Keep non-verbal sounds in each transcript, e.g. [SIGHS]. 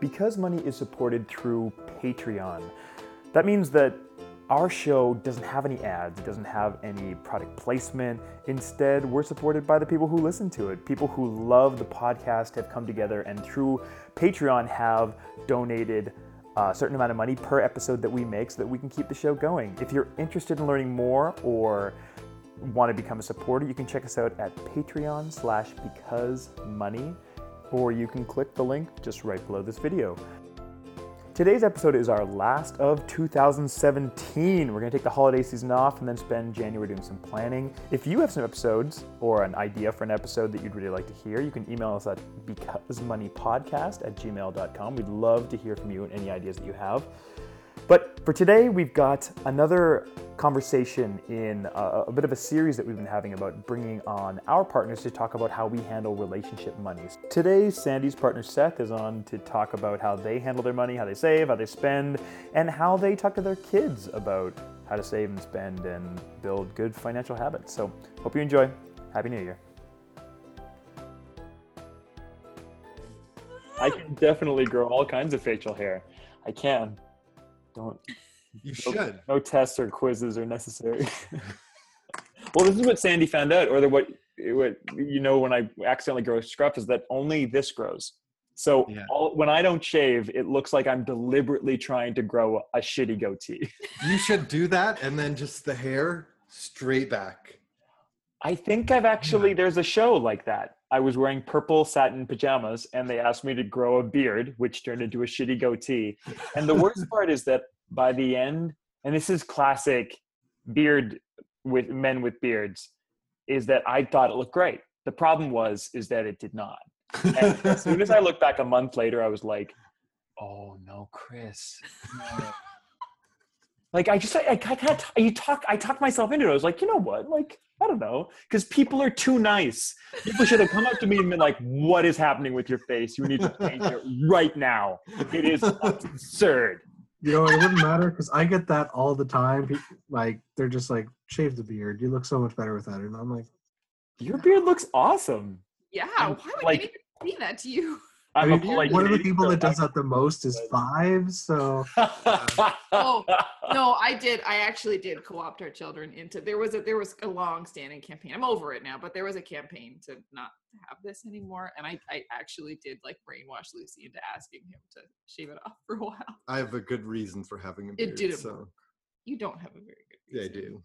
Because Money is supported through Patreon. That means that our show doesn't have any ads, it doesn't have any product placement. Instead, we're supported by the people who listen to it. People who love the podcast have come together and through Patreon have donated a certain amount of money per episode that we make so that we can keep the show going. If you're interested in learning more or want to become a supporter, you can check us out at Patreon slash because money, or you can click the link just right below this video. Today's episode is our last of 2017. We're to take the holiday season off and then spend January doing some planning. If you have some episodes or an idea for an episode that you'd really like to hear, you can email us at becausemoneypodcast at gmail.com. We'd love to hear from you and any ideas that you have. But for today, we've got another conversation in a, a, bit of a series that we've been having about bringing on our partners to talk about how we handle relationship monies. Today, Sandy's partner Seth is on to talk about how they handle their money, how they save, how they spend, and how they talk to their kids about how to save and spend and build good financial habits. So, hope you enjoy. Happy New Year. I can definitely grow all kinds of facial hair. I can. Don't. You no, should. No tests or quizzes are necessary. [LAUGHS] well, this is what Sandy found out, or what what you know when I accidentally grow scruff is that only this grows. So Yeah. all, when I don't shave, it looks like I'm deliberately trying to grow a shitty goatee. You should do that and then just the hair straight back. I think I've actually there's a show like that. I was wearing purple satin pajamas and they asked me to grow a beard, which turned into a shitty goatee. And the worst part is that by the end, and this is classic beard with men with beards, is that I thought it looked great. The problem was is that it did not. And as soon as I looked back a month later, I was like, "Oh no, Chris." no." [LAUGHS] like I just I, I kind of you talk I talked myself into it. I was like, you know what? Like I don't know, because people are too nice. People should have come up to me and been like, "What is happening with your face? You need to change it right now. It is absurd." You know, it wouldn't matter because I get that all the time. Pe- Like they're just like, shave the beard. You look so much better without it. And I'm like, Your beard looks awesome. Yeah, I'm why would like- anyone say that to you? I'm I a mean, polite one of the people so that does that the most is five. So [LAUGHS] Oh no, I did. I actually did co-opt our children into. There was a there was a long-standing campaign. I'm over it now, but there was a campaign to not have this anymore, and I I actually did like brainwash Lucy into asking him to shave it off [LAUGHS] for a while. I have a good reason for having a It beard. didn't so work. You don't have a very good. yeah, I do.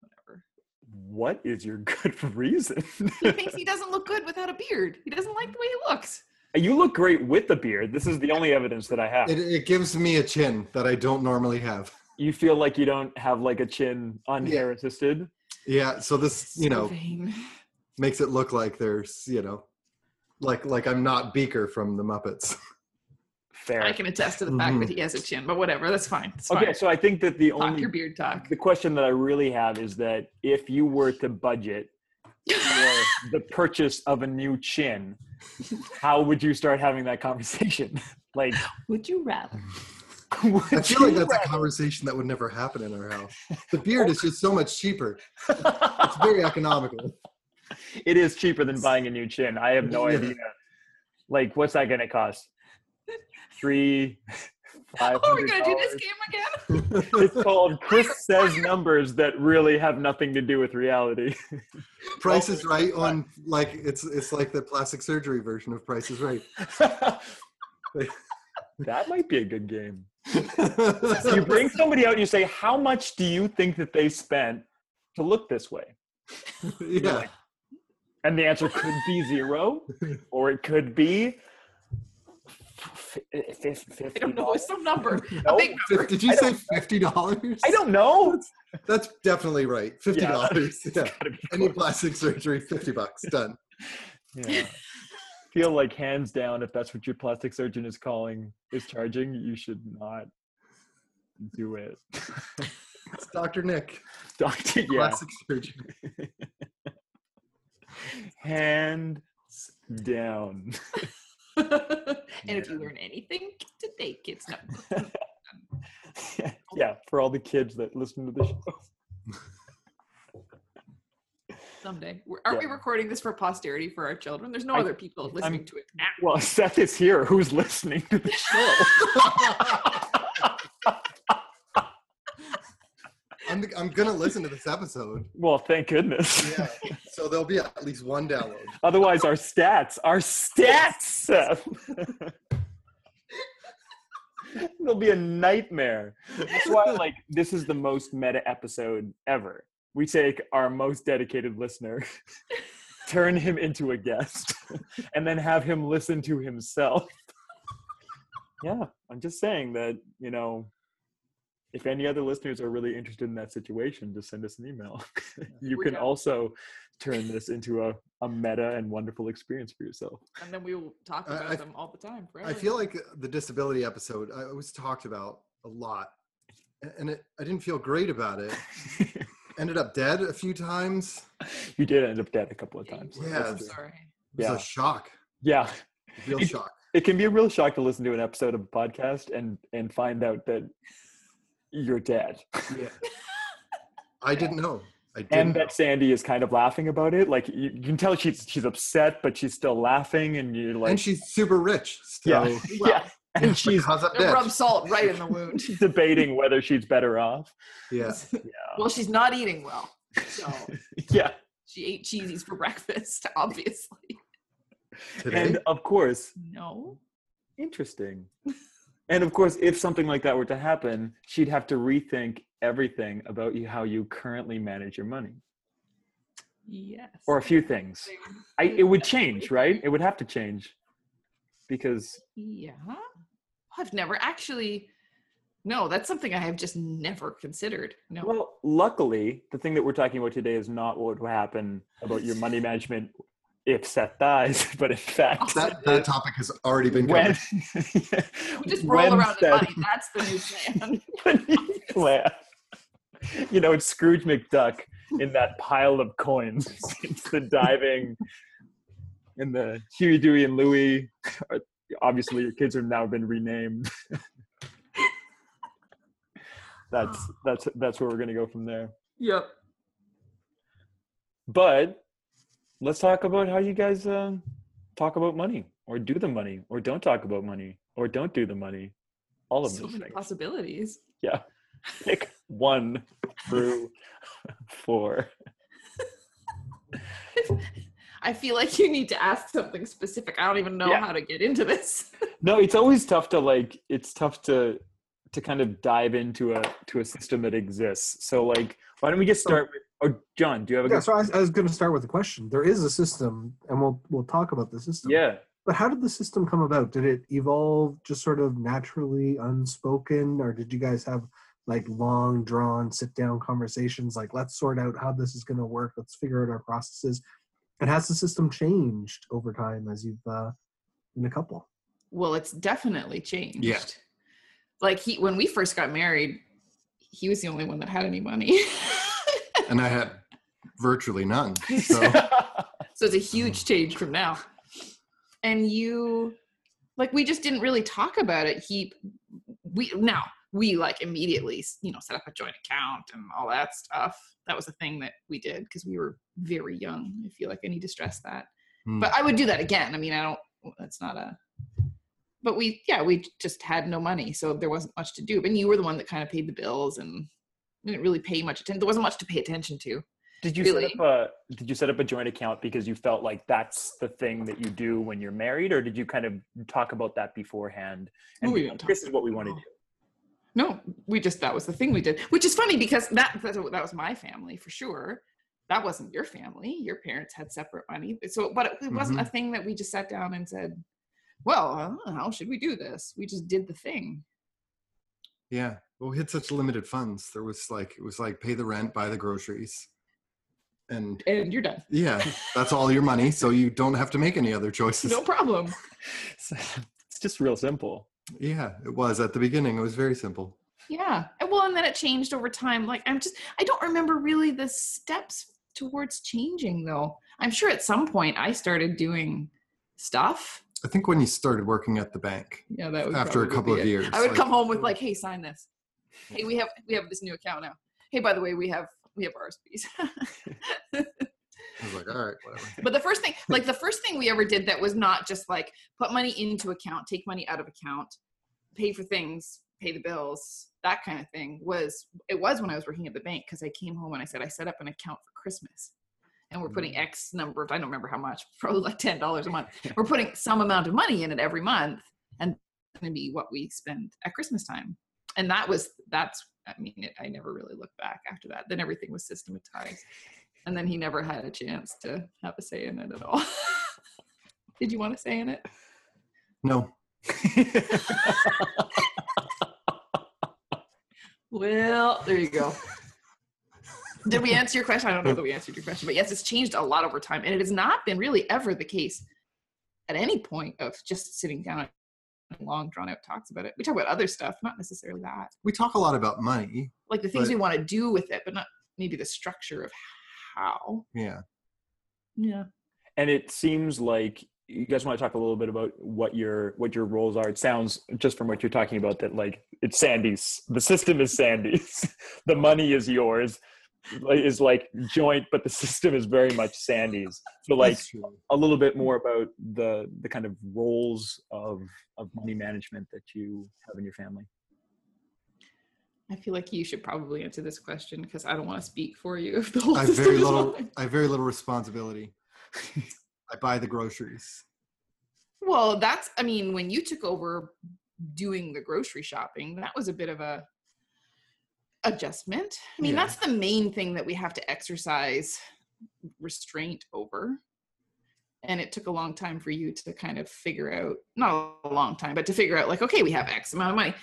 Whatever. what is your [LAUGHS] good reason? He thinks he doesn't look good without a beard. He doesn't like the way he looks. You look great with the beard. This is the only evidence that I have. It, it gives me a chin that I don't normally have. you feel like you don't have like a chin unhair assisted. Yeah, so this you So know vain. makes it look like there's you know, like like I'm not Beaker from the Muppets. Fair. I can attest to the fact that Mhm. he has a chin, but whatever. That's fine. It's okay, fine. so I think that the Talk only your beard talk. the question that I really have is that if you were to budget for the purchase of a new chin, how would you start having that conversation? [LAUGHS] like, Would you rather? would I feel like you that's a conversation that would never happen in our house. The beard is just so much cheaper. It's very economical. it is cheaper than buying a new chin. I have no Yeah. idea. Like, what's that going to cost? Three, five. Oh, we're gonna do this game again? [LAUGHS] It's called [LAUGHS] Chris says numbers that really have nothing to do with reality. [LAUGHS] Price is right on like it's it's like the plastic surgery version of Price is Right. that might be a good game. You bring somebody out and you say, How much do you think that they spent to look this way? yeah. And the answer could be zero, or it could be f- f- fif- I don't know. It's some number. [LAUGHS] No, A big number. Did you I say fifty dollars? I don't know. That's definitely right. Fifty dollars. [LAUGHS] Yeah. Gotta be Any close. plastic surgery, fifty bucks. Done. [LAUGHS] Yeah. Feel like hands down, if that's what your plastic surgeon is calling is charging, you should not do it. It's Dr. Nick. Doctor, yeah. Plastic surgery. Hands down. And if you learn anything today, kids, no. [LAUGHS] yeah, for all the kids that listen to the show. Someday. We're- Aren't we recording this for posterity for our children? There's no I- other people listening to it now. Well, Seth is here. Who's listening to the show? [LAUGHS] I'm, I'm gonna listen to this episode. well, thank goodness. Yeah. So there'll be at least one download. Otherwise, our stats, our stats, Seth. It'll be a nightmare. That's why, like, this is the most meta episode ever. We take our most dedicated listener, turn him into a guest, and then have him listen to himself. Yeah, I'm just saying that, you know, if any other listeners are really interested in that situation, just send us an email. [LAUGHS] you We can got- also turn this into a, a meta and wonderful experience for yourself. And then we will talk about I- them all the time. Forever. I feel like the disability episode I was talked about a lot, and it, I didn't feel great about it. [LAUGHS] Ended up dead a few times. you did end up dead a couple of times. were. Yeah, I'm sorry. It was Yeah. a shock, Yeah. a real It- shock. It can be a real shock to listen to an episode of a podcast and and find out that you're dead. Yeah. [LAUGHS] I didn't know. I didn't. And know. that Sandy is kind of laughing about it. Like you, you can tell she's she's upset, but she's still laughing and you're like and she's super rich. So Yeah. Well, [LAUGHS] yeah. And she's how's that It salt right in the [LAUGHS] wound. she's debating whether she's better off. Yeah. Well, she's not eating well. So Yeah. she ate cheesies for breakfast, obviously. Today. And of course, No. Interesting. And of course, if something like that were to happen, she'd have to rethink everything about you, how you currently manage your money, Yes. or a few things. I, it would change, right? It would have to change because Yeah. I've never actually. No, that's something I have just never considered. No. well, luckily, the thing that we're talking about today is not what would happen about your money management if Seth dies, [LAUGHS] but in fact, that that topic has already been when covered. [LAUGHS] we just roll when around in money. That's the new plan. [LAUGHS] the plan. You know, it's Scrooge McDuck in that pile of coins. It's the diving and the Huey, Dewey, and Louie. Obviously, your kids have now been renamed. that's that's that's where we're gonna go from there. yep. But let's talk about how you guys uh, talk about money, or do the money, or don't talk about money, or don't do the money. All of So those many things. possibilities. Yeah. Pick [LAUGHS] one through four. I feel like you need to ask something specific. I don't even know Yeah. how to get into this. [LAUGHS] No, it's always tough to like it's tough to to kind of dive into a to a system that exists. So like why don't we just start with oh John, do you have a Yeah, good so I was, I was going to start with a question. There is a system, and we'll we'll talk about the system. Yeah. But how did the system come about? Did it evolve just sort of naturally, unspoken, or did you guys have like long, drawn, sit down conversations? Like, let's sort out how this is going to work. Let's figure out our processes. And has the system changed over time as you've uh, been a couple? Well, it's definitely changed. Yeah. Like he when we first got married, he was the only one that had any money. [LAUGHS] and I had virtually none. [LAUGHS] So so it's a huge change from now. And you like we just didn't really talk about it. He we now we like immediately, you know, set up a joint account and all that stuff. That was a thing that we did because we were very young. I feel like I need to stress that. Hmm. But I would do that again. I mean, I don't that's not a but we yeah, we just had no money, so there wasn't much to do. And you were the one that kind of paid the bills and didn't really pay much attention. There wasn't much to pay attention to. Did you Really? set up a did you set up a joint account because you felt like that's the thing that you do when you're married, or did you kind of talk about that beforehand? And We be didn't like, talk this is what we want to do. No, we just that was the thing we did, which is funny because that that, that was my family for sure. That wasn't your family. Your parents had separate money, so but it, it wasn't a mm-hmm. thing that we just sat down and said, "Well, I don't know, how should we do this?" We just did the thing. yeah. Well, we had such limited funds. There was like it was like pay the rent, buy the groceries. And And you're done. yeah, that's all your money. So you don't have to make any other choices. No problem. [LAUGHS] [LAUGHS] So, it's just real simple. Yeah, it was at the beginning. It was very simple. Yeah. Well, and then it changed over time. Like I'm just I don't remember really the steps towards changing though. I'm sure at some point I started doing stuff. I think when you started working at the bank Yeah, that would after a couple of it. years. I would like- come home with like, "Hey, sign this. Hey, we have we have this new account now. Hey, by the way, we have we have RSPs." I was like, all right, whatever. But the first thing, like the first thing we ever did that was not just like put money into account, take money out of account, pay for things, pay the bills, that kind of thing was it was when I was working at the bank because I came home and I said I set up an account for Christmas. And we're putting mm. X number of I don't remember how much, [LAUGHS] probably like ten dollars a month. [LAUGHS] We're putting some amount of money in it every month and it's gonna be what we spend at Christmas time. And that was that's I mean it, I never really looked back after that. Then everything was systematized. And then he never had a chance to have a say in it at all. [LAUGHS] Did you want to say in it? No, [LAUGHS] Well, there you go. Did we answer your question? I don't know that we answered your question, but yes, it's changed a lot over time, and it has not been really ever the case at any point of just sitting down long drawn out talks about it. We talk about other stuff, not necessarily that, we talk a lot about money. like the things But- we want to do with it, but not maybe the structure of how. Yeah. Yeah. and it seems like you guys want to talk a little bit about what your what your roles are it sounds just from what you're talking about that like it's sandy's the system is sandy's [LAUGHS] the money is yours like, is like joint but the system is very much sandy's so like a little bit more about the the kind of roles of of money management that you have in your family I feel like you should probably answer this question because I don't want to speak for you. If the whole I have system very is little. mine. I have very little responsibility. [LAUGHS] I buy the groceries. Well, that's, I mean, when you took over doing the grocery shopping, that was a bit of a adjustment. I mean, Yeah. that's the main thing that we have to exercise restraint over. And it took a long time for you to kind of figure out, not a long time, but to figure out, like, okay, we have X amount of money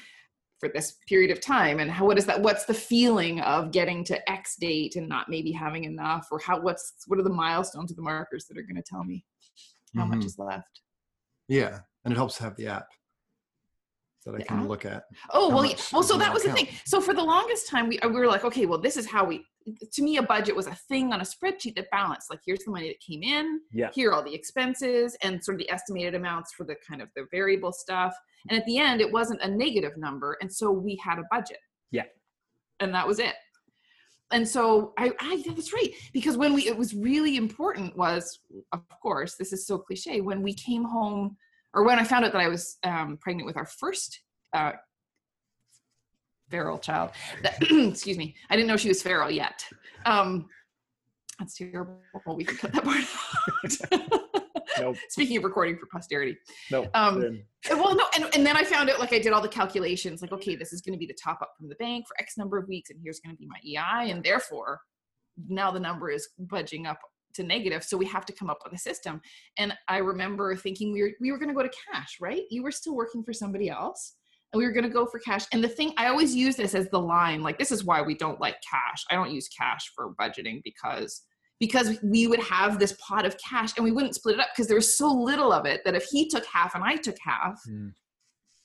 for this period of time. And how, what is that? What's the feeling of getting to X date and not maybe having enough? Or how, what's, what are the milestones or the markers that are going to tell me how much Mhm. is left? Yeah, and it helps to have the app that I The can app? look at. Oh well, yeah. well. So that my was the thing. So for the longest time, we we were like, okay, well, this is how we. To me, a budget was a thing on a spreadsheet that balanced. Like, here's the money that came in. Yeah. Here are all the expenses and sort of the estimated amounts for the kind of the variable stuff. And at the end, it wasn't a negative number, and so we had a budget. Yeah. And that was it. And so I, I yeah, that's right because when we it was really important was of course this is so cliche when we came home or when I found out that I was um, pregnant with our first uh, feral child. That, [CLEARS THROAT] excuse me. I didn't know she was feral yet. Um, that's terrible. Well we can cut that part out. Nope. [LAUGHS] Speaking of recording for posterity. no Um, Well, no, and, and then I found out like I did all the calculations, like, okay, this is going to be the top up from the bank for X number of weeks, and here's going to be my EI, and therefore now the number is budging up to negative, so we have to come up with a system. And I remember thinking we were we were going to go to cash, right? You were still working for somebody else, and we were going to go for cash. And the thing I always use this as the line, like this is why we don't like cash. I don't use cash for budgeting because because we would have this pot of cash and we wouldn't split it up because there was so little of it that if he took half and I took half, Mm.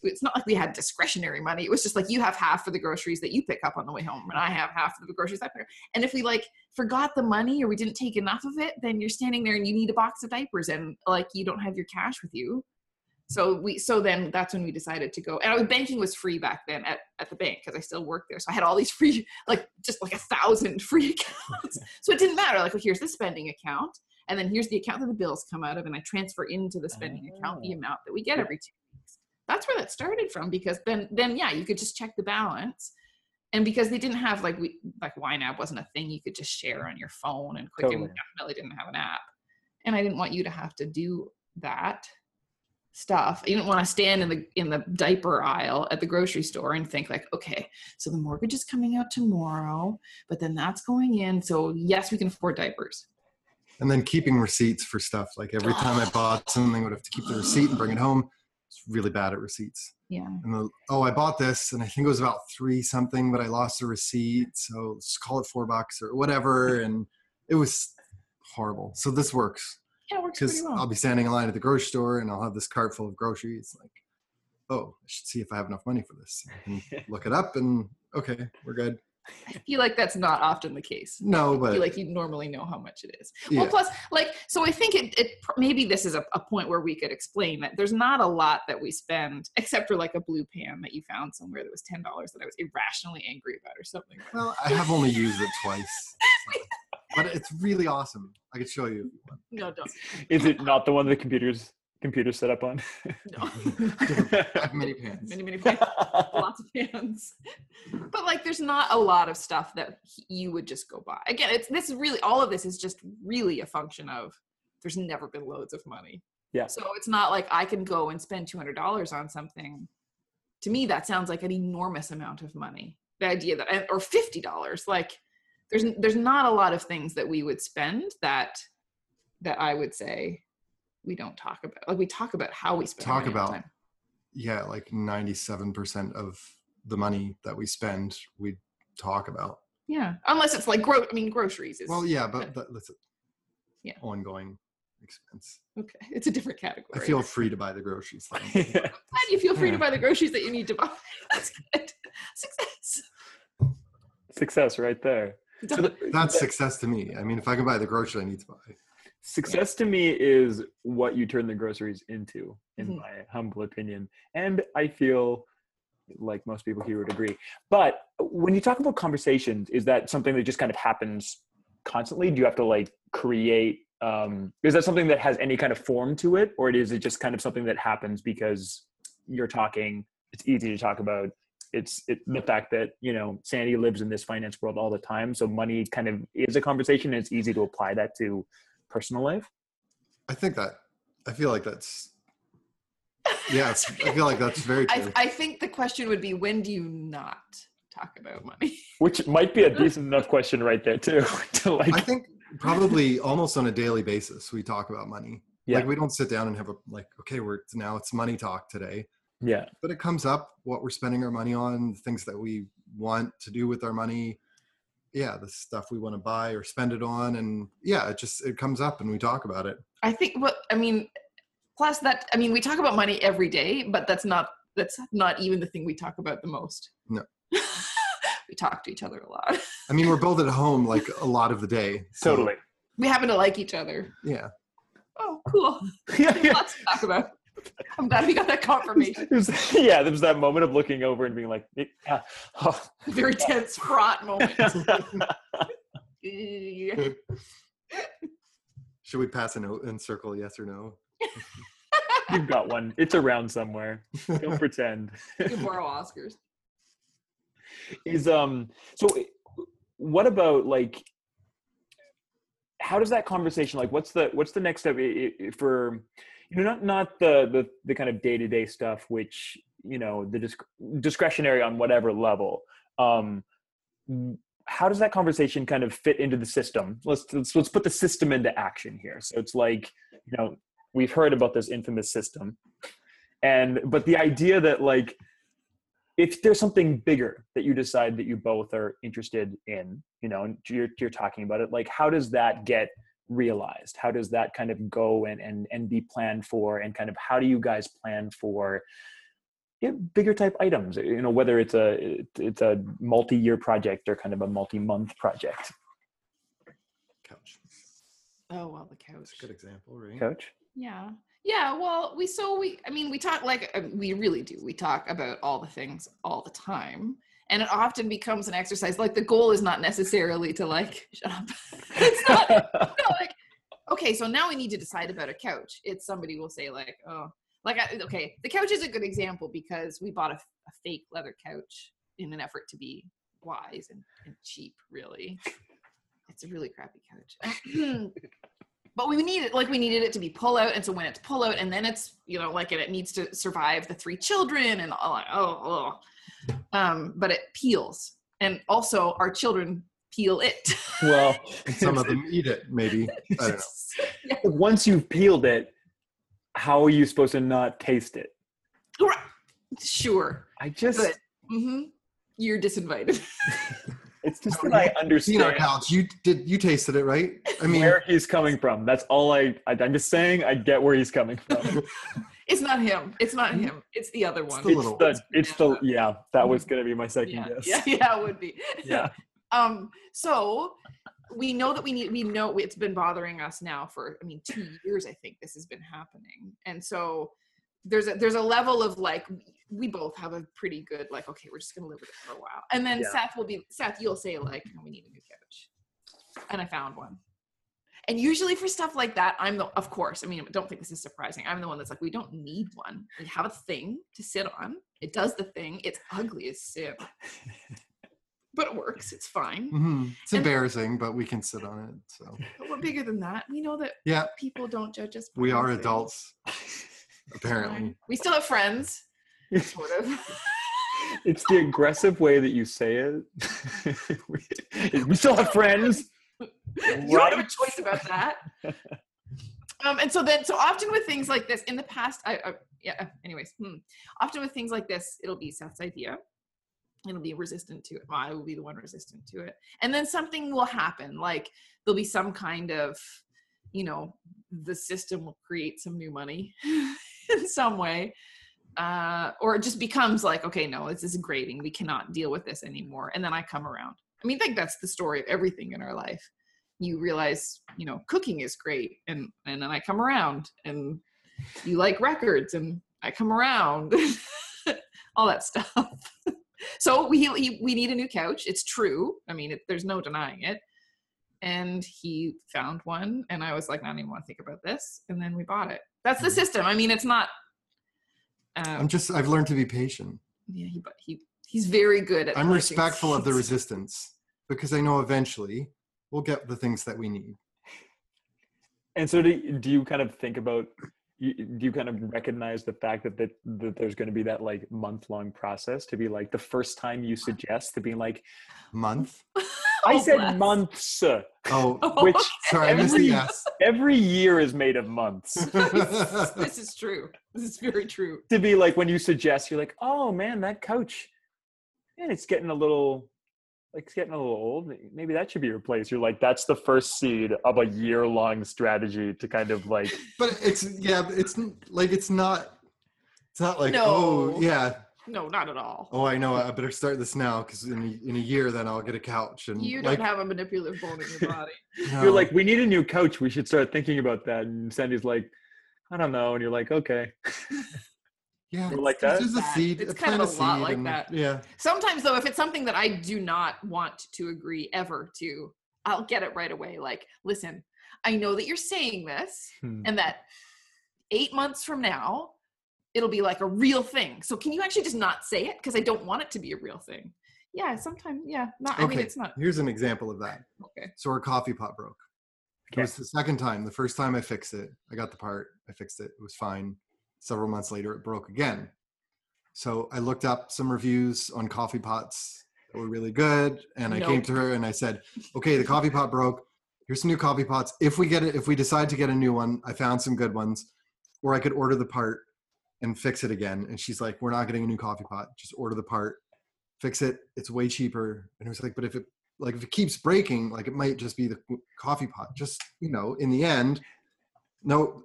It's not like we had discretionary money. It was just like you have half for the groceries that you pick up on the way home, and I have half for the groceries I pick up. And if we like forgot the money or we didn't take enough of it, then you're standing there and you need a box of diapers and like you don't have your cash with you. So we so then that's when we decided to go. And I was, banking was free back then at, at the bank because I still worked there. So I had all these free, like just like a thousand [LAUGHS] free accounts. [LAUGHS] so it didn't matter. Like, well, here's the spending account, and then here's the account that the bills come out of, and I transfer into the spending account the Oh. amount that we get every two weeks. That's where that started from because then then yeah, you could just check the balance. And because they didn't have like we like YNAB wasn't a thing you could just share on your phone and Quicken Totally. definitely didn't have an app. And I didn't want you to have to do that stuff. You didn't want to stand in the in the diaper aisle at the grocery store and think like, okay, so the mortgage is coming out tomorrow, but then that's going in. So yes, we can afford diapers. And then keeping receipts for stuff. Like every time I [SIGHS] bought something, I would have to keep the receipt and bring it home. It's really bad at receipts. Yeah. And the, oh, I bought this, and I think it was about three something, but I lost the receipt. So let's call it four bucks or whatever. And it was horrible. So this works Yeah, it works pretty well. I'll be standing in line at the grocery store and I'll have this cart full of groceries. Like, oh, I should see if I have enough money for this. [LAUGHS] Look it up, and okay, we're good. I feel like that's not often the case. No, I but feel like you normally know how much it is. yeah. Well, plus, like, so I think it, it maybe this is a, a point where we could explain that there's not a lot that we spend, except for like a blue pan that you found somewhere that was ten dollars that I was irrationally angry about or something. well, I have only used it twice. [LAUGHS] but it's really awesome. I could show you if you want. No, don't. Is it not the one the computers computers set up on? No. I many pants. many, many fans. Lots of fans. But like, there's not a lot of stuff that he- you would just go buy. Again, it's this is really all of this is just really a function of there's never been loads of money. Yeah. So it's not like I can go and spend two hundred dollars on something. To me, that sounds like an enormous amount of money. The idea that or fifty dollars, like there's there's not a lot of things that we would spend that that I would say we don't talk about. Like we talk about how we spend. Talk money about time. Yeah, like ninety-seven percent of the money that we spend, we talk about. Yeah, unless it's like gro. I mean, groceries is Well, yeah, but that, that's a Yeah. ongoing expense. okay. [LAUGHS] It's a different category I feel free to buy the groceries. Though. [LAUGHS] glad you feel free to buy the groceries that you need to buy. [LAUGHS] That's good. Success. Success right there. So the- That's success to me. I mean, if I can buy the grocery I need to buy. Success to me is what you turn the groceries into, in Mhm. my humble opinion. And I feel like most people here would agree. But when you talk about conversations, is that something that just kind of happens constantly? Do you have to like create? Um, is that something that has any kind of form to it, or is it just kind of something that happens because you're talking? It's easy to talk about. It's it, the fact that you know Sandy lives in this finance world all the time, so money kind of is a conversation, and it's easy to apply that to personal life. I think that I feel like that's [LAUGHS] yeah. It's, I feel like that's very true. I, I think the question would be when do you not talk about money? [LAUGHS] Which might be a decent enough question right there too. [LAUGHS] to like, I think probably almost on a daily basis we talk about money. yeah, Like we don't sit down and have a like, okay, we're now it's money talk today. yeah, But it comes up what we're spending our money on, things that we want to do with our money. Yeah, the stuff we want to buy or spend it on, and yeah, it just it comes up and we talk about it. I think what I mean. Plus that I mean we talk about money every day, but that's not that's not even the thing we talk about the most. No. [LAUGHS] we talk to each other a lot. I mean, we're both at [LAUGHS] home like a lot of the day. so, totally. We happen to like each other. Yeah. Oh, cool. [LAUGHS] yeah, yeah. Lots to talk about. [LAUGHS] I'm glad we got that confirmation. There's, [LAUGHS] yeah, there was that moment of looking over and being like, yeah, oh. [LAUGHS] Very tense, fraught moment. Yeah. Should we pass a note and circle yes or no? you've got one. It's around somewhere. Don't pretend. You can borrow Oscars. is um so what about like how does that conversation like what's the what's the next step i- i- for you know not not the the, the kind of day-to-day stuff which you know the disc- discretionary on whatever level. Um how does that conversation kind of fit into the system? Let's let's, let's put the system into action here. So it's like you know we've heard about this infamous system and but the idea that like if there's something bigger that you decide that you both are interested in, you know, and you're, you're talking about it, like how does that get realized? How does that kind of go and, and, and be planned for? And kind of how do you guys plan for you know, bigger type items, you know, whether it's a, it's a multi-year project or kind of a multi-month project? Couch. Oh well, the couch. That's a good example, right? Coach? Yeah. Yeah, well, we so we I mean, we talk like uh, we really do. We talk about all the things all the time. And it often becomes an exercise. Like the goal is not necessarily to like [LAUGHS] shut up. [LAUGHS] it's not no, like okay, so now we need to decide about a couch. It's somebody will say like, oh, like I, okay, the couch is a good example because we bought a, a fake leather couch in an effort to be wise and, and cheap. Really, it's a really crappy couch. [CLEARS THROAT] but we needed like we needed it to be pull out and so when it's pull out and then it's you know like and it needs to survive the three children and all like oh, oh. um but it peels and also our children peel it [LAUGHS] well, [LAUGHS] Some of them eat it, maybe. I don't know. [LAUGHS] once you've peeled it, how are you supposed to not taste it? Sure I just, Good. hmm you're disinvited it's just No, that I Seen our understand. couch. You did. You tasted it, right? I mean, where he's coming from. That's all I, I. I'm just saying. I get where he's coming from. [LAUGHS] it's not him it's not him it's the other one It's the it's little the. It's the. Yeah, that was gonna be my second yeah, guess. yeah [LAUGHS] yeah it would be Yeah. [LAUGHS] um so we know that we need we know it's been bothering us now for i mean two years i think this has been happening and so there's a there's a level of like we both have a pretty good like okay we're just gonna live with it for a while and then Yeah. seth will be seth you'll say like oh, we need a new couch and I found one. And usually for stuff like that, I'm the, of course, I mean, don't think this is surprising. I'm the one that's like, we don't need one. We have a thing to sit on. It does the thing. It's ugly as sin, but it works. It's fine. Mhm. It's And- embarrassing, but we can sit on it. So But we're bigger than that. We know that yeah, people don't judge us. we are adults. [LAUGHS] Apparently. We still have friends, sort of. [LAUGHS] it's the aggressive way that you say it. [LAUGHS] we, we still have friends. you don't have a choice about that. Um, and so then, so often with things like this, in the past, I, I yeah. Anyways, hmm, often with things like this, it'll be Seth's idea. It'll be resistant to it. Well, I will be the one resistant to it, and then something will happen. Like there'll be some kind of, you know, the system will create some new money [LAUGHS] in some way. Uh, or it just becomes like, okay, no, this is grating. We cannot deal with this anymore. And then I come around. I mean, I think that's the story of everything in our life. You realize you know cooking is great and and then i come around and you like records and i come around. [LAUGHS] All that stuff. [LAUGHS] So we he, we need a new couch. It's true. I mean it, there's no denying it. And he found one and i was like i don't even want to think about this. And then we bought it. That's the system. I mean it's not I'm um, just I've learned to be patient. yeah he, but he he's very good at I'm planting respectful of the resistance because I know eventually we'll get the things that we need. And so, do, do you kind of think about? you- Do you kind of recognize the fact that that, that there's going to be that like month long process to be like the first time you suggest to be like Month? [LAUGHS] I Oh, said bless. months, oh, [LAUGHS] oh, which sorry, I missed the every- every year is made of months. [LAUGHS] this is true this is very true to be like when you suggest, you're like, oh man, that couch, and it's getting a little, like it's getting a little old. Maybe that should be replaced. You're like, that's the first seed of a year long strategy to kind of like, but it's yeah, it's like it's not. It's not like No. oh yeah, no not at all oh I know I better start this now because in a, in a year then I'll get a couch and You don't have a manipulative bone in your [LAUGHS] body. no. you're like, we need a new couch. We should start thinking about that. And Sandy's like, I don't know. And you're like, okay. [LAUGHS] yeah, You're like it's that? just a seed. it's a kind of plant a lot seed like and- that. Yeah, Sometimes, though, if it's something that I do not want to agree ever to, I'll get it right away. Like, listen, I know that you're saying this, Hmm. and that eight months from now, it'll be like a real thing. So, can you actually just not say it? Because I don't want it to be a real thing. Yeah, sometimes, yeah. Not, I mean, it's not. here's an example of that. Okay. So our coffee pot broke. Okay. It was the second time. The first time I fixed it, I got the part, I fixed it, it was fine. Several months later, it broke again. So I looked up some reviews on coffee pots that were really good, and I came to her and I said, "Okay, the coffee pot broke. Here's some new coffee pots. If we get it, if we decide to get a new one, I found some good ones, or I could order the part and fix it again." And she's like, "We're not getting a new coffee pot. Just order the part, fix it. It's way cheaper." And I was like, "But if it like if it keeps breaking like it might just be the coffee pot just you know in the end no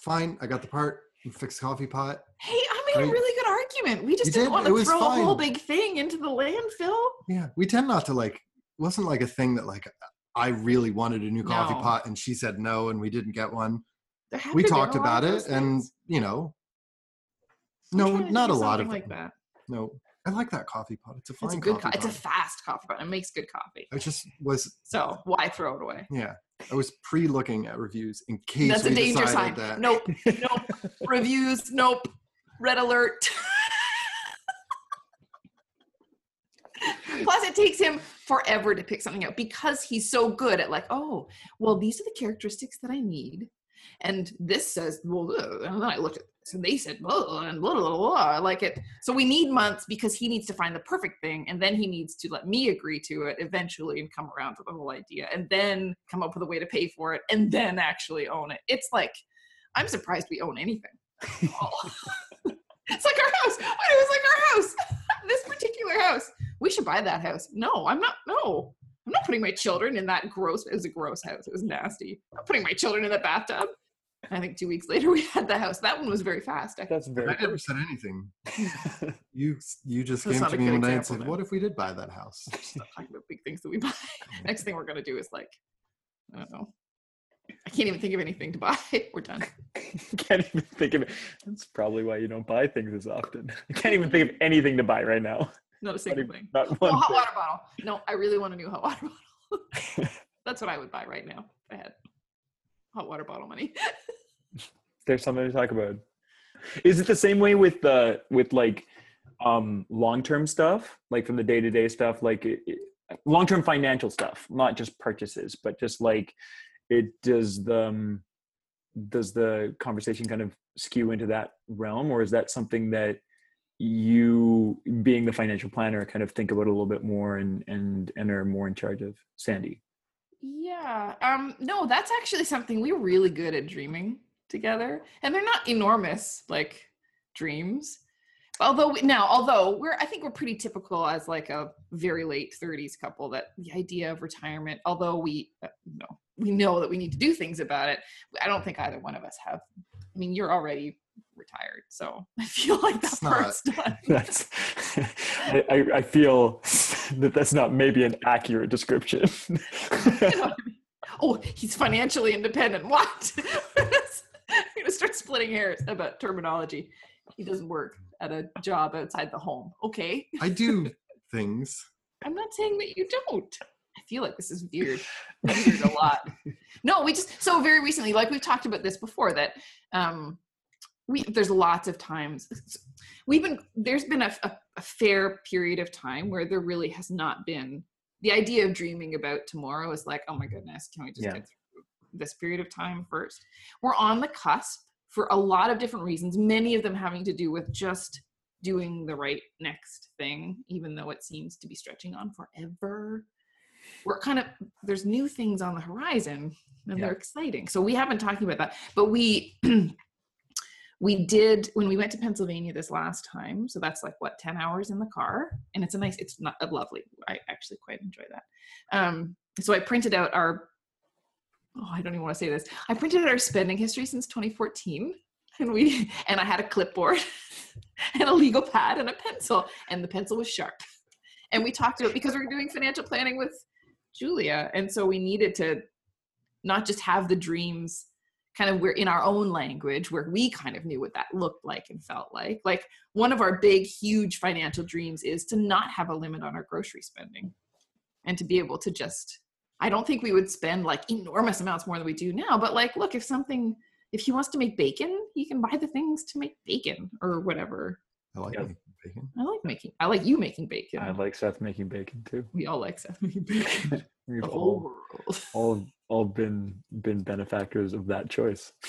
fine i got the part and fixed coffee pot Hey, I made a really good argument. We just You didn't did. want to throw a whole big thing into the landfill. yeah we tend not to like wasn't like a thing that like i really wanted a new coffee No. pot and she said no and we didn't get one we talked about it those and you know no not a lot of like them. that. no i like that coffee pot it's a fine It's a good. coffee Co- it's a fast coffee pot. It makes good coffee. i just was So why throw it away? yeah i was pre-looking at reviews in case That's a danger sign. that Nope. Nope. Reviews. Nope. Red alert. [LAUGHS] Plus, it takes him forever to pick something out because he's so good at like, oh, well, these are the characteristics that I need, and this says, well, uh, and then I looked at and they said, well, and blah, blah, blah, blah. I like it. So we need months because he needs to find the perfect thing, and then he needs to let me agree to it eventually and come around to the whole idea, and then come up with a way to pay for it, and then actually own it. It's like, I'm surprised we own anything. [LAUGHS] [LAUGHS] it's like our house. It was like our house. [LAUGHS] this particular house. We should buy that house. No, I'm not. No, I'm not putting my children in that gross. It was a gross house. It was nasty. I'm not putting my children in the bathtub. I think two weeks later we had the house. That one was very fast. I, That's very i never said anything [LAUGHS] you you just That's came to me one day and example said then. what if we did buy that house [LAUGHS] stop talking about big things that we buy. [LAUGHS] Next thing we're gonna do is like, I don't know. I can't even think of anything to buy. We're done. can't even think of it. That's probably why you don't buy things as often. I can't even think of anything to buy right now. Not a single even- thing. not Oh, one hot thing. water bottle. No, I really want a new hot water bottle. That's what I would buy right now if I had hot water bottle money. There's something to talk about. Is it the same way with the with like um long-term stuff, like from the day-to-day stuff, like long-term financial stuff, not just purchases, but just like it does the um, does the conversation kind of skew into that realm, or is that something that you, being the financial planner, kind of think about a little bit more and and and are more in charge of? Sandy. Yeah. Um, no, that's actually something we're really good at dreaming together. And they're not enormous like dreams. Although we, now, although we're I think we're pretty typical as like a very late 30s couple that the idea of retirement, although we uh, know we know that we need to do things about it, I don't think either one of us have. I mean, you're already retired, so [LAUGHS] I feel like that It's not. part's done. [LAUGHS] That's I, [LAUGHS] I- I feel that that's not maybe an accurate description. You know I mean? oh, he's financially independent. What? [LAUGHS] We're gonna start splitting hairs about terminology. He doesn't work at a job outside the home. Okay, [LAUGHS] I do things. I'm not saying that you don't. I feel like this is weird. [LAUGHS] Weird a lot. No, we just so very recently, like we've talked about this before, that um we there's lots of times we've been there's been a, a, a fair period of time where there really has not been the idea of dreaming about tomorrow is like, oh my goodness, can we just Yeah. get through this period of time first? We're on the cusp for a lot of different reasons, many of them having to do with just doing the right next thing, even though it seems to be stretching on forever. We're kind of there's new things on the horizon and Yeah. they're exciting. So we haven't talking about that, but we [CLEARS THROAT] we did when we went to Pennsylvania this last time. So that's like what 10 hours in the car and it's a nice it's not a lovely. I actually quite enjoy that. Um so I printed out our oh, I don't even want to say this. I printed out our spending history since 2014 and we and I had a clipboard [LAUGHS] and a legal pad and a pencil and the pencil was sharp. And we talked about because we we're doing financial planning with Julia and so we needed to not just have the dreams kind of we're in our own language where we kind of knew what that looked like and felt like like one of our big huge financial dreams is to not have a limit on our grocery spending and to be able to just i don't think we would spend like enormous amounts more than we do now but like look if something if he wants to make bacon he can buy the things to make bacon or whatever I like Yeah. making bacon. i like making i like you making bacon I like Seth making bacon too. we all like Seth making bacon [LAUGHS] We've the whole all world all all been been benefactors of that choice. [LAUGHS]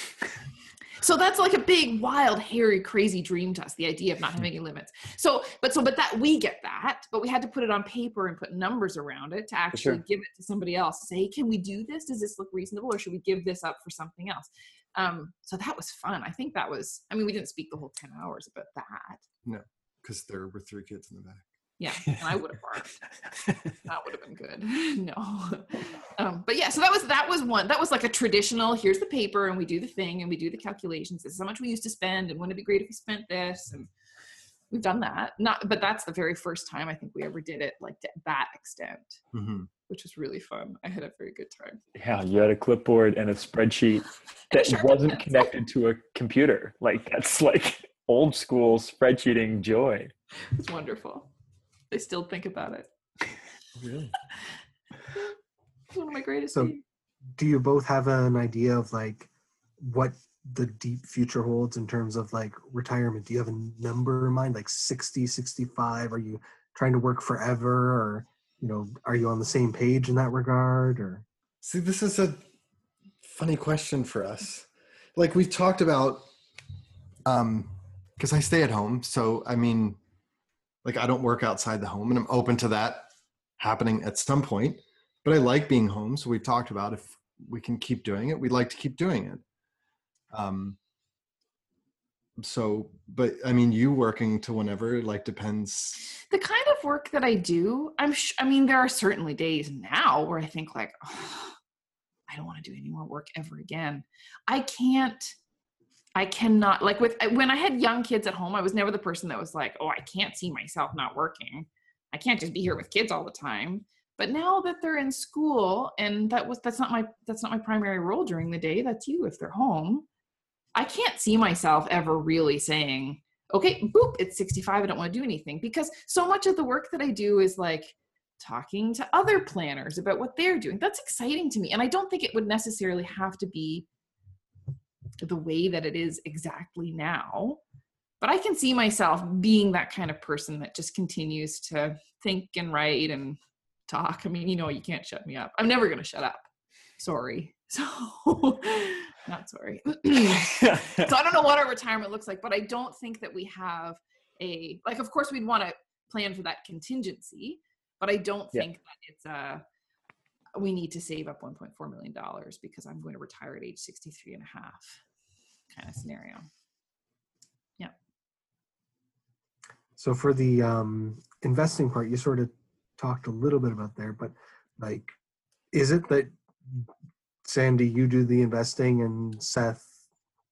So that's like a big, wild, hairy, crazy dream to us, the idea of not having any limits. So, but so, but that we get that, but we had to put it on paper and put numbers around it to actually sure. give it to somebody else. Say, can we do this? Does this look reasonable, or should we give this up for something else? Um, so that was fun. I think that was. I mean, we didn't speak the whole ten hours about that. No, because there were three kids in the back. Yeah, and [LAUGHS] I would have barked. that would have been good. [LAUGHS] No. Um, but yeah so that was that was one that was like a traditional here's the paper and we do the thing and we do the calculations. This is how much we used to spend and wouldn't it be great if we spent this? And we've done that. Not but that's the very first time i think we ever did it like to that extent hmm which was really fun. I had a very good time. Yeah, you had a clipboard and a spreadsheet [LAUGHS] that sharp wasn't connected to a computer. Like that's like old school spreadsheeting joy. it's wonderful they still think about it [LAUGHS] Really? it's [LAUGHS] one of my greatest So- days. do you both have an idea of like what the deep future holds in terms of like retirement do you have a number in mind like 60 65 are you trying to work forever or you know are you on the same page in that regard or See, this is a funny question for us. Like we've talked about, um, because I stay at home. So I mean, like I don't work outside the home, and I'm open to that happening at some point. But I like being home, so we've talked about if we can keep doing it, we'd like to keep doing it. Um. So, but I mean, you working to whenever like depends. the kind of work that I do, I'm sh- I mean, there are certainly days now where I think like, "Oh, I don't want to do any more work ever again. I can't. I cannot like with uh, when I had young kids at home. I was never the person that was like, oh, I can't see myself not working. I can't just be here with kids all the time. But now that they're in school, and that was that's not my that's not my primary role during the day. That's you if they're home. I can't see myself ever really saying, okay, boop, it's 65. I don't want to do anything because so much of the work that I do is like talking to other planners about what they're doing. That's exciting to me. And I don't think it would necessarily have to be the way that it is exactly now. But I can see myself being that kind of person that just continues to think and write and talk. I mean, you know, you can't shut me up. I'm never going to shut up. Sorry. [LAUGHS] So, not sorry. [CLEARS THROAT] so, I don't know what our retirement looks like, but I don't think that we have a, like, of course, we'd want to plan for that contingency, but I don't Yeah. think that it's a, we need to save up 1.4 million dollars because I'm going to retire at age 63 and a half kind of scenario. Yep. So for the um, investing part, you sort of talked a little bit about there, but like, is it that Sandy, you do the investing and Seth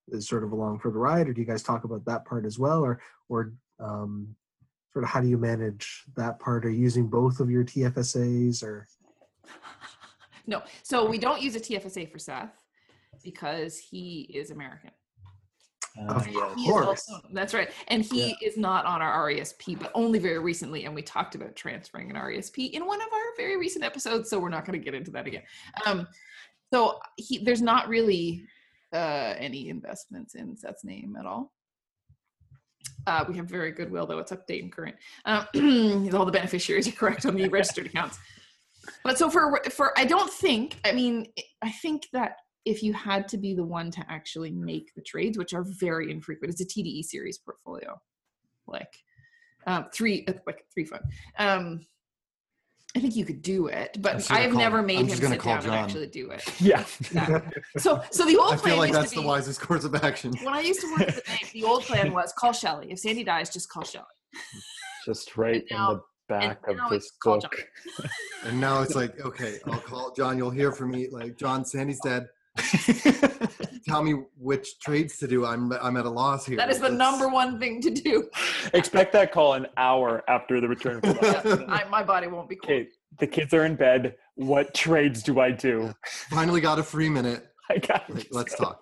is sort of along for the ride, or do you guys talk about that part as well, or or um, sort of how do you manage that part? Are you using both of your TFSAs, or [LAUGHS] No, so we don't use a TFSA for Seth because he is American. Of He course. also- that's right. And he is not on our RESP, but only very recently. And we talked about transferring an RESP in one of our very recent episodes. So we're not going to get into that again. Um, so he, there's not really uh, any investments in Seth's name at all. Uh, we have very goodwill, though it's update and current. Um, [CLEARS THROAT] all the beneficiaries are correct on the registered accounts. But so for for I don't think I mean I think that if you had to be the one to actually make the trades, which are very infrequent, it's a TD e-Series portfolio, like um, three, uh, like three fund. Um, I think you could do it, but I've call- never I'm made him sit call down and actually do it. [LAUGHS] Yeah. Yeah. So, so the old I plan feel like used that's to the wisest course of action. [LAUGHS] when I used to work at the bank, the old plan was call Shelly. If Sandy dies, just call Shelly. Just right now- in the back of it's this called book. And now it's [LAUGHS] like, okay, I'll call John. You'll hear from me. Like, John, Sandy's dead. [LAUGHS] Tell me which trades to do. I'm I'm at a loss here. That is the Let's- number one thing to do. [LAUGHS] Expect that call an hour after the return from the hospital. [LAUGHS] I, my body won't be cool. Okay, the kids are in bed. What trades do I do? Finally got a free minute. I got Like, let's talk.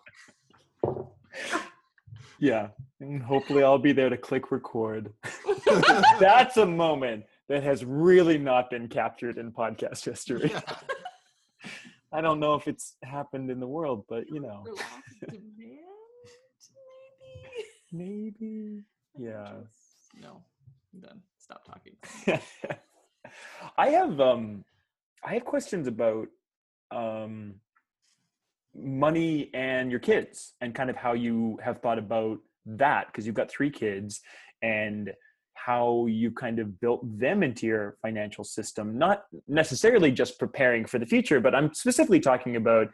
Yeah. And hopefully I'll be there to click record. That's a moment that has really not been captured in podcast history. Yeah. I don't know if it's happened in the world, but you know, demand, [LAUGHS] maybe. maybe. [LAUGHS] Yeah. Just- No, I'm done. Stop talking. [LAUGHS] I have um I have questions about um money and your kids and kind of how you have thought about that because you've got three kids and how you kind of built them into your financial system not necessarily just preparing for the future but i'm specifically talking about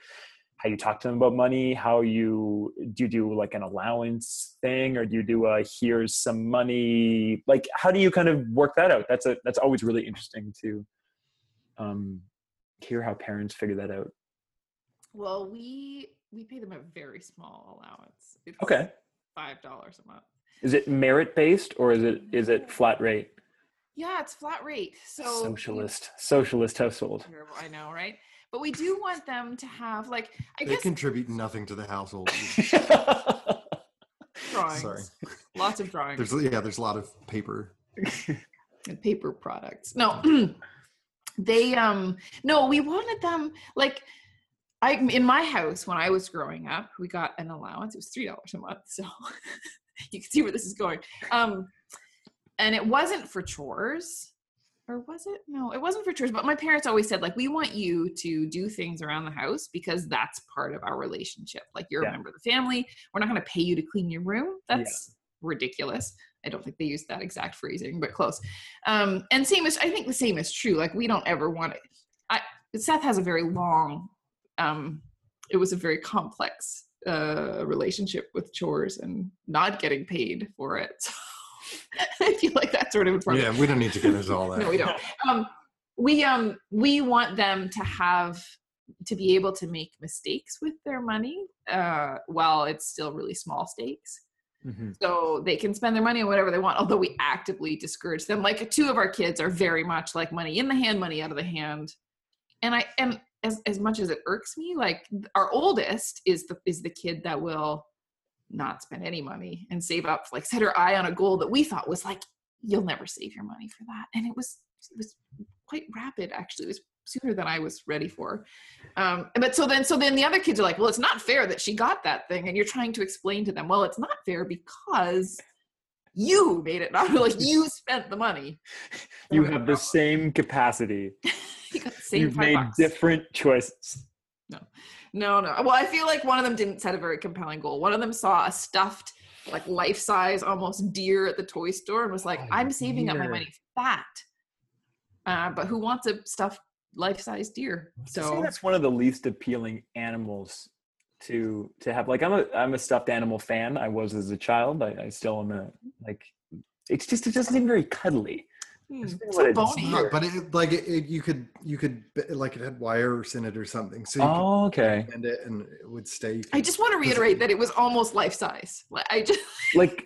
how you talk to them about money how you do you do like an allowance thing or do you do a here's some money like how do you kind of work that out that's a that's always really interesting to um hear how parents figure that out Well, we we pay them a very small allowance. It's okay five dollars a month. Is it merit based or is it is it flat rate Yeah, it's flat rate. So socialist socialist household Terrible, I know, right? But we do want them to have like I They guess contribute nothing to the household. [LAUGHS] drawings. Sorry. Lots of drawings. There's yeah, there's a lot of paper. and paper products. No, [CLEARS THROAT] they um no, we wanted them like I in my house when I was growing up, we got an allowance. It was three dollars a month, so [LAUGHS] [LAUGHS] you can see where this is going. Um, and it wasn't for chores, or was it? No, it wasn't for chores. But my parents always said like, we want you to do things around the house because that's part of our relationship. Like you're Yeah. a member of the family. We're not going to pay you to clean your room. Yeah. That's ridiculous. I don't think they used that exact phrasing, but close. Um, and same as I think the same is true. Like we don't ever want it. I Seth has a very long. Um, it was a very complex uh, relationship with chores and not getting paid for it. [LAUGHS] So I feel like that's sort of important. Yeah, we don't need to get into all [LAUGHS] that. No, we don't. Um, we um we want them to have to be able to make mistakes with their money uh, while it's still really small stakes Mhm. so they can spend their money on whatever they want although we actively discourage them like two of our kids are very much like money in the hand money out of the hand and i and as, as much as it irks me like our oldest is the is the kid that will not spend any money and save up like set her eye on a goal that we thought was like you'll never save your money for that and it was it was quite rapid actually. It was sooner than I was ready for. Um, but so then, so then the other kids are like, well, it's not fair that she got that thing. And you're trying to explain to them, well, it's not fair because you made it not [LAUGHS] like you spent the money. You have the same capacity. [LAUGHS] [LAUGHS] You got the same You've made bucks. different choices. No, no. No. Well, I feel like one of them didn't set a very compelling goal. One of them saw a stuffed, like life size, almost deer at the toy store and was like, Oh, I'm saving up my money for that. Uh, but who wants a stuffed life size deer? So that's one of the least appealing animals to to have. Like I'm a I'm a stuffed animal fan. I was as a child. I, I still am a like. It's just it doesn't seem very cuddly. Hmm, That's been it- bony. It's but it, like it, it, you could you could like it had wires in it or something, so you Oh, okay. could bend it and it would stay. You I just want to reiterate that it was almost life size. Like I just [LAUGHS] Like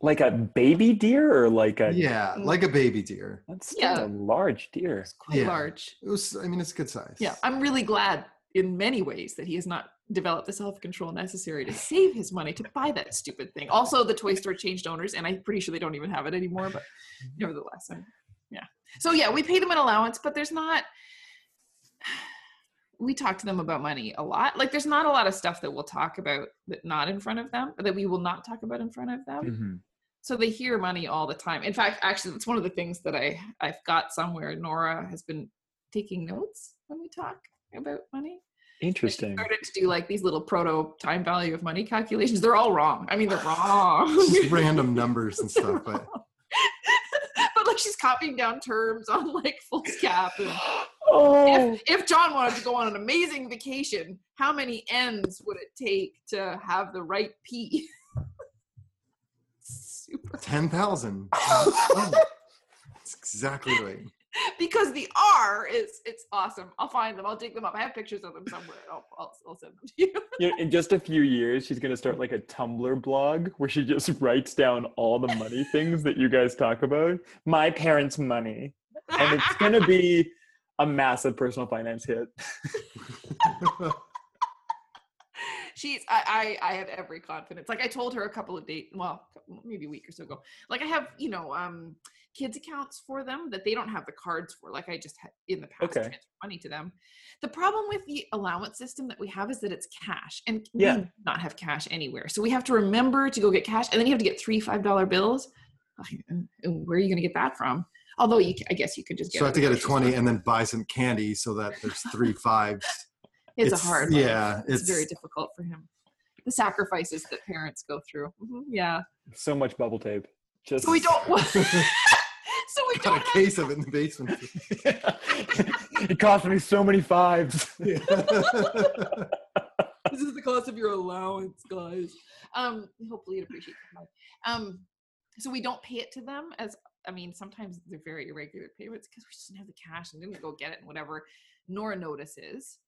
like a baby deer or like a yeah, like a baby deer. That's still Yeah. a large deer. quite Yeah. large. It was. I mean, it's a good size. Yeah, I'm really glad in many ways that he has not developed the self-control necessary to save his money to buy that stupid thing. Also, the toy store changed owners, and I'm pretty sure they don't even have it anymore. But nevertheless, I'm, yeah. So yeah, we pay them an allowance, but there's not. [SIGHS] We talk to them about money a lot. Like, there's not a lot of stuff that we'll talk about that not in front of them, or that we will not talk about in front of them Mhm. so they hear money all the time in fact actually it's one of the things that i i've got somewhere nora has been taking notes when we talk about money. And she Interesting. started to do like these little proto time value of money calculations. They're all wrong. I mean they're [SIGHS] wrong. Just [LAUGHS] random numbers and stuff, but [LAUGHS] but like she's copying down terms on like full cap and [GASPS] Oh, if, if john wanted to go on an amazing vacation how many ends would it take to have the right p? [LAUGHS] Super ten thousand. That's exactly right. [LAUGHS] because the R is it's awesome. I'll find them. I'll dig them up. I have pictures of them somewhere. I'll I'll, I'll send them to you. [LAUGHS] you know, in just a few years, she's gonna start like a Tumblr blog where she just [LAUGHS] writes down all the money things that you guys talk about. My parents' money, and it's gonna be a massive personal finance hit. She's I, I I have every confidence. Like I told her a couple of days, well, maybe a week or so ago. Like I have you know um kids accounts for them that they don't have the cards for. Like I just had in the past Okay. transfer money to them. The problem with the allowance system that we have is that it's cash, and Yeah. we not have cash anywhere. So we have to remember to go get cash, and then you have to get three five dollar bills. Where are you going to get that from? Although you, I guess you could just get. So I have to get a grocery store. twenty and then buy some candy so that there's three fives. It's, a hard. life. Yeah, it's, it's, very difficult for him. The sacrifices that parents go through. Mhm, Yeah. So much bubble tape. Just So we don't. [LAUGHS] so we got don't. a Have, case of it in the basement. [LAUGHS] it cost me so many fives. Yeah. [LAUGHS] this is the cost of your allowance, guys. Um. Hopefully, you'd appreciate that. Um. So we don't pay it to them as. I mean, sometimes they're very irregular payments because we just didn't have the cash and didn't go get it and whatever. Nora notices.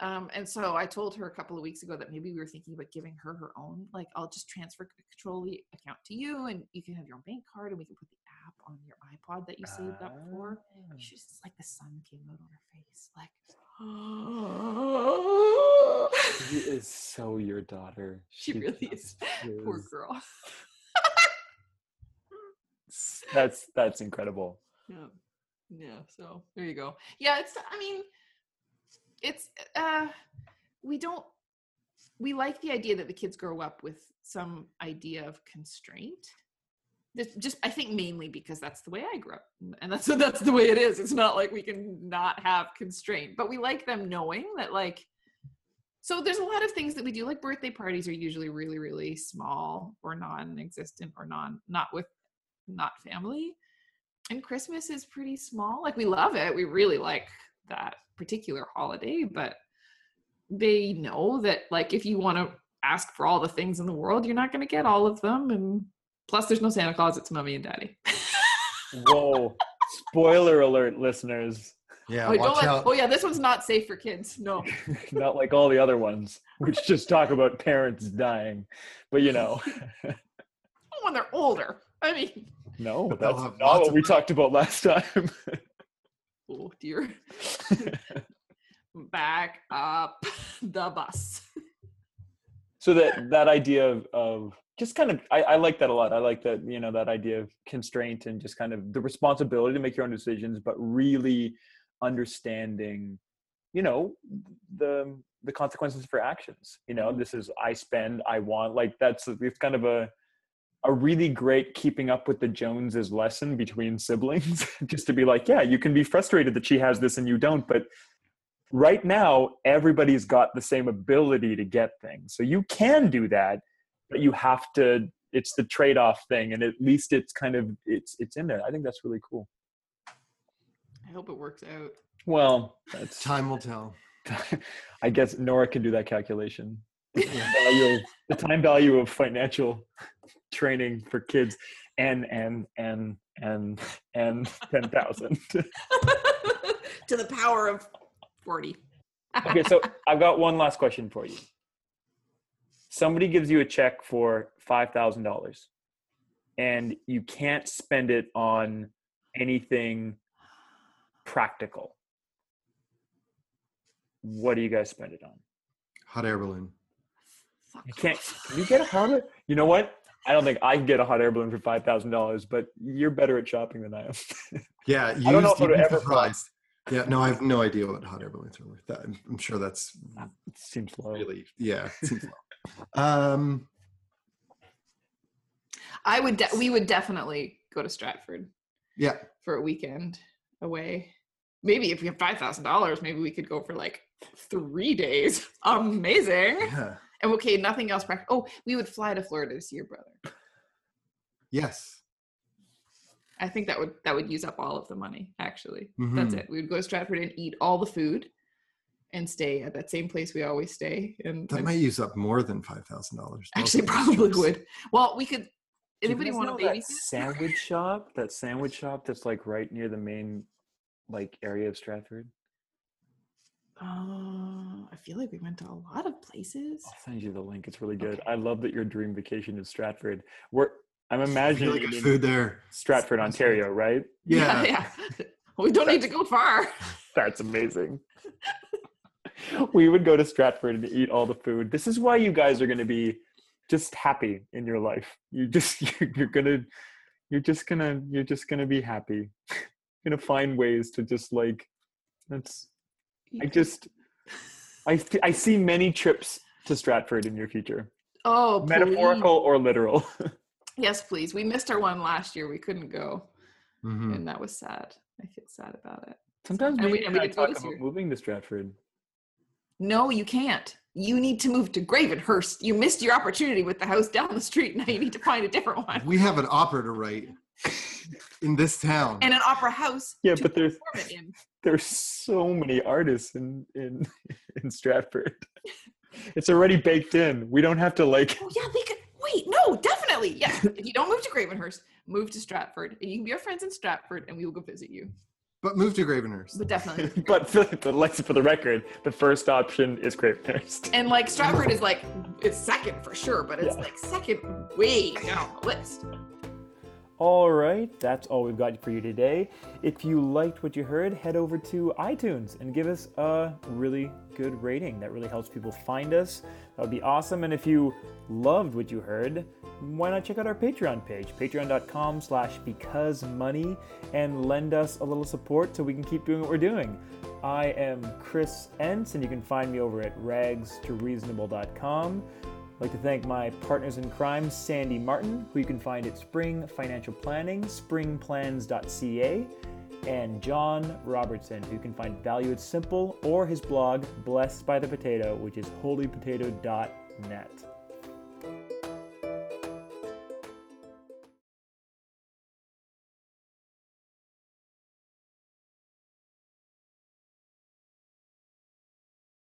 Um, and so I told her a couple of weeks ago that maybe we were thinking about giving her her own. Like, I'll just transfer control the account to you, and you can have your own bank card, and we can put the app on your iPod that you saved up for. Ah. She's just like the sun came out on her face, like. She [GASPS] is so your daughter. She really is. Poor girl. That's that's incredible. Yeah. Yeah. So there you go. Yeah. It's, I mean, it's, uh, we don't, we like the idea that the kids grow up with some idea of constraint. Just, just, I think mainly because that's the way I grew up, and that's [LAUGHS] that's the way it is. It's not like we can not have constraint, but we like them knowing that, like, so there's a lot of things that we do. Like birthday parties are usually really, really small or non-existent or non, not with, not family and Christmas is pretty small. Like we love it. We really like that particular holiday, but they know that like if you want to ask for all the things in the world, you're not going to get all of them and plus there's no Santa Claus, it's mommy and daddy. Whoa! Spoiler alert, listeners. yeah, oh, watch let- out. oh yeah, this one's not safe for kids. No. [LAUGHS] [LAUGHS] Not like all the other ones, which just talk about parents dying. But you know, [LAUGHS] when they're older. I mean, no, But that's not what we talked about last time. Oh dear. [LAUGHS] [LAUGHS] Back up the bus. so that that idea of, of just kind of I, I like that a lot i like that you know that idea of constraint and just kind of the responsibility to make your own decisions but really understanding you know the the consequences for actions you know mm-hmm. this is i spend i want like that's it's kind of a a really great keeping up with the joneses lesson between siblings [LAUGHS] just to be like yeah you can be frustrated that she has this and you don't but right now everybody's got the same ability to get things so you can do that but you have to it's the trade-off thing and at least it's kind of it's it's in there i think that's really cool I hope it works out. well that's Time will tell. [LAUGHS] i guess nora can do that calculation the, value of, the time value of financial training for kids and and and and and 10000 [LAUGHS] to the power of 40. okay so [LAUGHS] i've got one last question for you. Somebody gives you a check for $5000 and you can't spend it on anything practical. What do you guys spend it on? Hot air balloon. Fuck. you can't can you get a hot air you know what i don't think i can get a hot air balloon for $5000 but you're better at shopping than i am [LAUGHS] Yeah, used, I don't know if it you'd would be ever surprised. Yeah, no, I have no idea what hot air balloons are worth. That I'm, I'm sure that's it seems low really yeah. it seems low. [LAUGHS] Um, I would, de- we would definitely go to Stratford yeah, for a weekend away. Maybe if we have $5,000, maybe we could go for like three days. [LAUGHS] Amazing. yeah, And okay, nothing else. Prac- oh, we would fly to Florida to see your brother. yes. I think that would that would use up all of the money. Actually, that's Mhm. it. We would go to Stratford and eat all the food, and stay at that same place we always stay. And, That and might use up more than five thousand dollars. actually probably would. Well, we could. Anybody want a know baby? that sandwich shop? That sandwich shop that's like right near the main like area of Stratford. Uh, I feel like we went to a lot of places. I'll send you the link. It's really good. I love that your dream vacation is Stratford. We're I'm imagining Really it good food there. Stratford, Ontario, right? [LAUGHS] Yeah, yeah. we don't need to go far. [LAUGHS] That's amazing. we would go to Stratford and eat all the food. This is why you guys are going to be just happy in your life. You just [LAUGHS] you're, you're gonna you're just gonna you're just gonna be happy. You're gonna find ways to just like that's I just I I see many trips to Stratford in your future, oh, please. metaphorical or literal. Yes, please. We missed our one last year. We couldn't go, Mhm. and that was sad. I feel sad about it. Sometimes And we- we, and we we talk about year. moving to Stratford. No, you can't. You need to move to Gravenhurst. You missed your opportunity with the house down the street. Now you need to find a different one we have an opera to write [LAUGHS] in this town. and an opera house. Yeah, to but there's it in. [LAUGHS] there's so many artists in in [LAUGHS] in Stratford. It's already baked in. We don't have to like Oh yeah, they could. Wait, no, definitely. Yeah, [LAUGHS] if you don't move to Gravenhurst, move to Stratford, and you can be our friends in Stratford, and we will go visit you. but move to Gravenhurst. But definitely. but for, but like for the record, the first option is Gravenhurst. And like Stratford is like it's second for sure, but it's Yeah. like second way down the list. All right, that's all we've got for you today. If you liked what you heard, head over to iTunes and give us a really good rating. That really helps people find us. That would be awesome. And if you loved what you heard, why not check out our Patreon page, patreon.com slash because money, and lend us a little support so we can keep doing what we're doing. I am Chris Enns, and you can find me over at rags2reasonable.com. I'd like to thank my partners in crime, Sandy Martin, who you can find at Spring Financial Planning, springplans.ca, and John Robertson, who you can find Value It's Simple or his blog, Blessed by the Potato, which is holypotato.net.